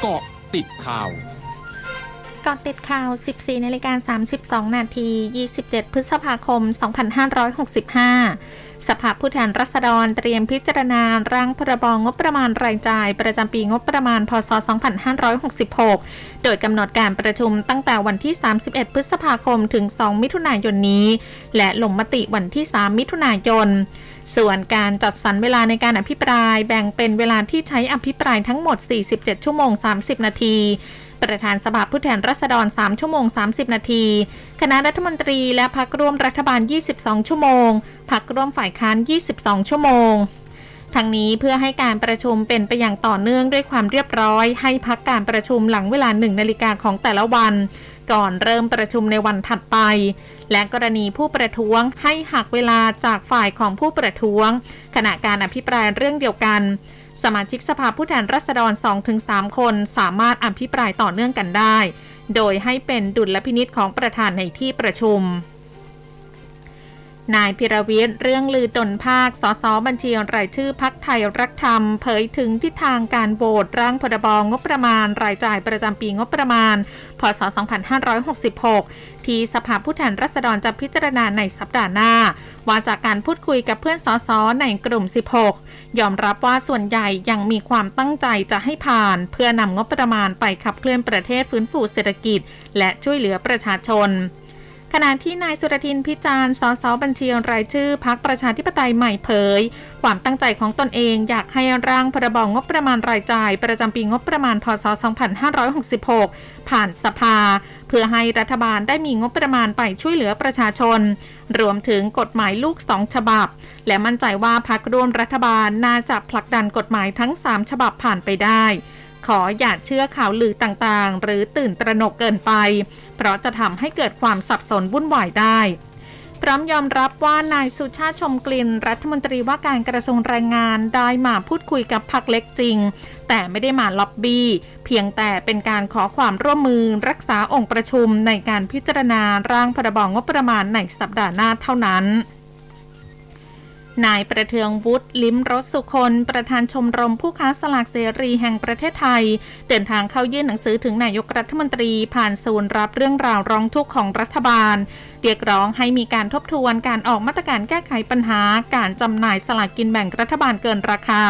เกาะติดข่าวเกาะติดข่าว 14นาฬิกา32 นาที 27 พฤษภาคม 2565 สภาผู้แทนราษฎรเตรียมพิจารณาร่างพรบงบประมาณรายจ่าย ประจำปีงบประมาณ พศ 2566 โดยกำหนดการประชุมตั้งแต่วันที่ 31 พฤษภาคม ถึง 2 มิถุนายนนี้ และลงมติวันที่ 3 มิถุนายน ส่วนการจัดสรรเวลาในการอภิปราย แบ่งเป็นเวลาที่ใช้อภิปรายทั้งหมด 47 ชั่วโมง 30 นาที ประธานสภาผู้แทนราษฎร 3 ชั่วโมง 30 นาที คณะรัฐมนตรีและพักร่วมรัฐบาล 22 ชั่วโมง พักร่วมฝ่ายค้าน 22 ชั่วโมงทั้งนี้เพื่อให้การประชุมเป็นไปอย่างต่อเนื่องด้วยความเรียบร้อย ให้พักการประชุมหลังเวลา1นาฬิกาของแต่ละวัน ก่อนเริ่มประชุมในวันถัดไป และกรณีผู้ประท้วงให้หักเวลาจากฝ่ายของผู้ประท้วง ขณะการอภิปรายเรื่องเดียวกัน สมาชิกสภาผู้แทนราษฎร 2-3 คนสามารถอภิปรายต่อเนื่องกันได้ โดยให้เป็นดุลพินิษของประธานในที่ประชุม นายพิรวิทย์เรื่องลือตนภาค สสบัญชีรายชื่อพักไทยรักธรรม เผยถึงทิศทางการโหวตร่างพรบงบประมาณ รายจ่ายประจำปีงบประมาณ พศ 2566 ที่สภาผู้แทนราษฎรจะพิจารณาในสัปดาห์หน้า ว่าจากการพูดคุยกับเพื่อนสสในกลุ่ม 16 ยอมรับว่าส่วนใหญ่ยังมีความตั้งใจจะให้ผ่าน เพื่อนำงบประมาณไปขับเคลื่อนประเทศฟื้นฟูเศรษฐกิจ และช่วยเหลือประชาชน ขณะที่นายสุรทินพิจารณ์สสบัญชีรายชื่อพักประชาธิปไตยใหม่เผย ความตั้งใจของตนเองอยากให้ร่างพรบงบประมาณรายจ่าย ประจำปีงบประมาณพศ 2566 ผ่านสภา เพื่อให้รัฐบาลได้มีงบประมาณไปช่วยเหลือประชาชน รวมถึงกฎหมายลูกสองฉบับ และมั่นใจว่าพักร่วมรัฐบาลน่าจะผลักดันกฎหมายทั้ง 3 ฉบับผ่านไปได้ ขออย่าเชื่อข่าวลือต่างๆ หรือตื่นตระหนกเกินไป เพราะจะทำให้เกิดความสับสนวุ่นวายได้พร้อมยอมรับว่านายสุชาติชมกลิ่น รัฐมนตรีว่าการกระทรวงแรงงานได้มาพูดคุยกับพรรคเล็กจริง แต่ไม่ได้มาล็อบบี้ เพียงแต่เป็นการขอความร่วมมือรักษาองค์ประชุมในการพิจารณาร่างพรบงบประมาณในสัปดาห์หน้าเท่านั้น นายประเทืองวุฒิลิ้มรสสุคน ประธานชมรมผู้ค้าสลากเสรีแห่งประเทศไทย เดินทางเข้ายื่นหนังสือถึงนายกรัฐมนตรีผ่านศูนย์รับเรื่องราวร้องทุกข์ของรัฐบาล เรียกร้องให้มีการทบทวนการออกมาตรการแก้ไขปัญหา การจำหน่ายสลากกินแบ่งรัฐบาลเกินราคา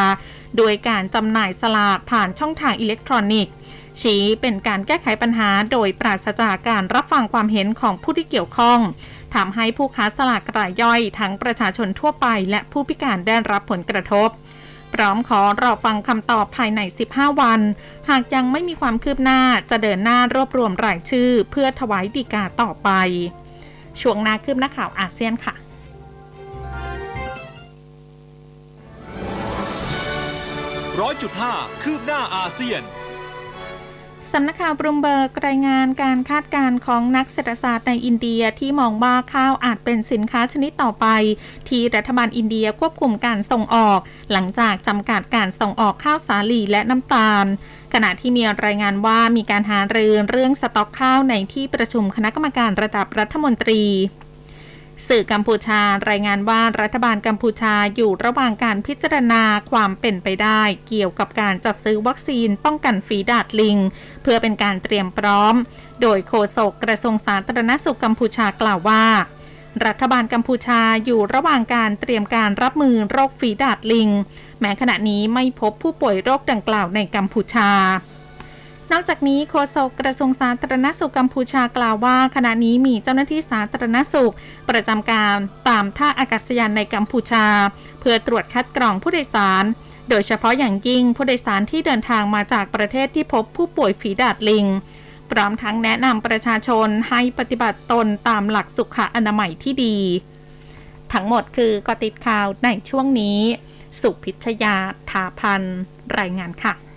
โดยการจำหน่ายสลากผ่านช่องทางอิเล็กทรอนิกส์ ชี้เป็นการแก้ไขปัญหาโดยปราศจากการรับฟังความเห็นของผู้ที่เกี่ยวข้องทำให้ผู้ค้าสลากรายย่อยทั้งประชาชนทั่วไป และผู้พิการได้รับผลกระทบ พร้อมขอรอฟังคำตอบภายใน 15 วัน หากยังไม่มีความคืบหน้าจะเดินหน้ารวบรวมรายชื่อ เพื่อถวายดีกาต่อไป ช่วงหน้าคืบหน้าข่าวอาเซียนค่ะ ร้อยจุดห้าคืบหน้าอาเซียนสำนักข่าวบรูมเบิร์กรายงานการคาดการณ์ของนักเศรษฐศาสตร์ในอินเดียที่มองว่าข้าวอาจเป็นสินค้าชนิดต่อไป ที่รัฐบาลอินเดียควบคุมการส่งออก หลังจากจำกัดการส่งออกข้าวสาลีและน้ำตาล ขณะที่มีรายงานว่ามีการหารือเรื่องสต็อกข้าวในที่ประชุมคณะกรรมการระดับรัฐมนตรี สื่อกัมพูชารายงานว่ารัฐบาลกัมพูชาอยู่ระหว่างการพิจารณาความเป็นไปได้ เกี่ยวกับการจัดซื้อวัคซีนป้องกันฝีดาดลิง เพื่อเป็นการเตรียมพร้อม โดยโฆษกกระทรวงสาธารณสุขกัมพูชากล่าวว่า รัฐบาลกัมพูชาอยู่ระหว่างการเตรียมการรับมือโรคฝีดาดลิง แม้ขณะนี้ไม่พบผู้ป่วยโรคดังกล่าวในกัมพูชา นอกจากนี้โฆษกกระทรวงสาธารณสุขกัมพูชากล่าวว่า ขณะนี้มีเจ้าหน้าที่สาธารณสุข ประจำการตามท่าอากาศยานในกัมพูชา เพื่อตรวจคัดกรองผู้โดยสาร โดยเฉพาะอย่างยิ่งผู้โดยสารที่เดินทางมาจากประเทศที่พบผู้ป่วยฝีดาดลิง พร้อมทั้งแนะนำประชาชนให้ปฏิบัติตนตามหลักสุขอนามัยที่ดี ทั้งหมดคือกติดข่าวในช่วงนี้ สุพิชยาถาพันรายงานค่ะ